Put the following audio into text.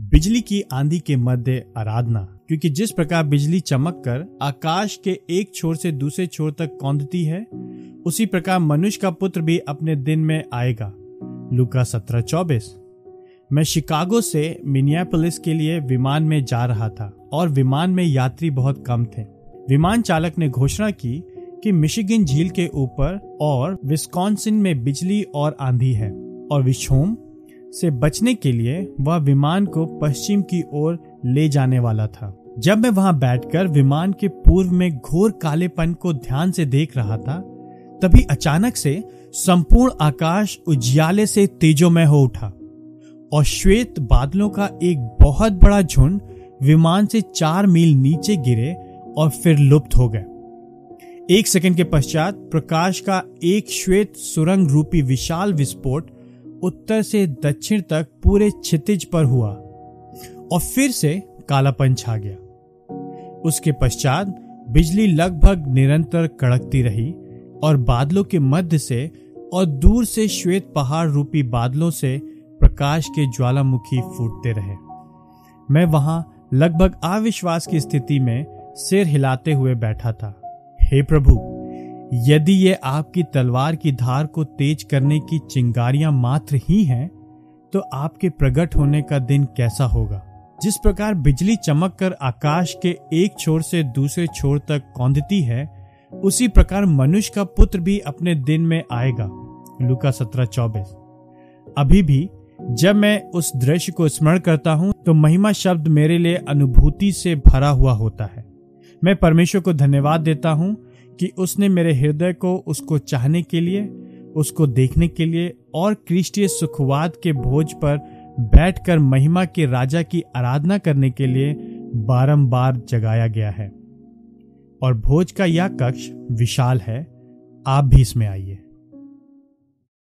बिजली की आंधी के मध्य आराधना, क्योंकि जिस प्रकार बिजली चमक कर आकाश के एक छोर से दूसरे छोर तक कौंधती है, उसी प्रकार मनुष्य का पुत्र भी अपने दिन में आएगा। लुका सत्रह चौबीस। मैं शिकागो से मिनियापोलिस के लिए विमान में जा रहा था, और विमान में यात्री बहुत कम थे। विमान चालक ने घोषणा की कि मिशिगन झील के ऊपर और विस्कॉन्सिन में बिजली और आंधी है, और विक्षोम से बचने के लिए वह विमान को पश्चिम की ओर ले जाने वाला था। जब मैं वहाँ बैठकर विमान के पूर्व में घोर कालेपन को ध्यान से देख रहा था, तभी अचानक से संपूर्ण आकाश उजियाले से तेजोमय हो उठा और श्वेत बादलों का एक बहुत बड़ा झुंड विमान से चार मील नीचे गिरे और फिर लुप्त हो गए एक सेकंड के पश्चात प्रकाश का एक श्वेत सुरंग रूपी विशाल विस्फोट उत्तर से दक्षिण तक पूरे क्षितिज पर हुआ और फिर से कालापन छा गया। उसके पश्चात बिजली लगभग निरंतर कड़कती रही और बादलों के मध्य से और दूर से श्वेत पहाड़ रूपी बादलों से प्रकाश के ज्वालामुखी फूटते रहे। मैं वहाँ लगभग अविश्वास की स्थिति में सिर हिलाते हुए बैठा था। हे प्रभु! यदि ये आपकी तलवार की धार को तेज करने की चिंगारियाँ मात्र ही हैं तो आपके प्रकट होने का दिन कैसा होगा? जिस प्रकार बिजली चमक कर आकाश के एक छोर से दूसरे छोर तक कौंधती है, उसी प्रकार मनुष्य का पुत्र भी अपने दिन में आएगा। लुका सत्रह चौबीस। अभी भी, जब मैं उस दृश्य को स्मरण करता हूँ तो महिमा शब्द मेरे लिए अनुभूति से भरा हुआ होता है। मैं परमेश्वर को धन्यवाद देता हूँ कि उसने मेरे हृदय को उसको चाहने के लिए, उसको देखने के लिए और क्रिस्टीय सुखवाद के भोज पर बैठकर महिमा के राजा की आराधना करने के लिए बारंबार जगाया गया है। और भोज का यह कक्ष विशाल है। आप भी इसमें आइए।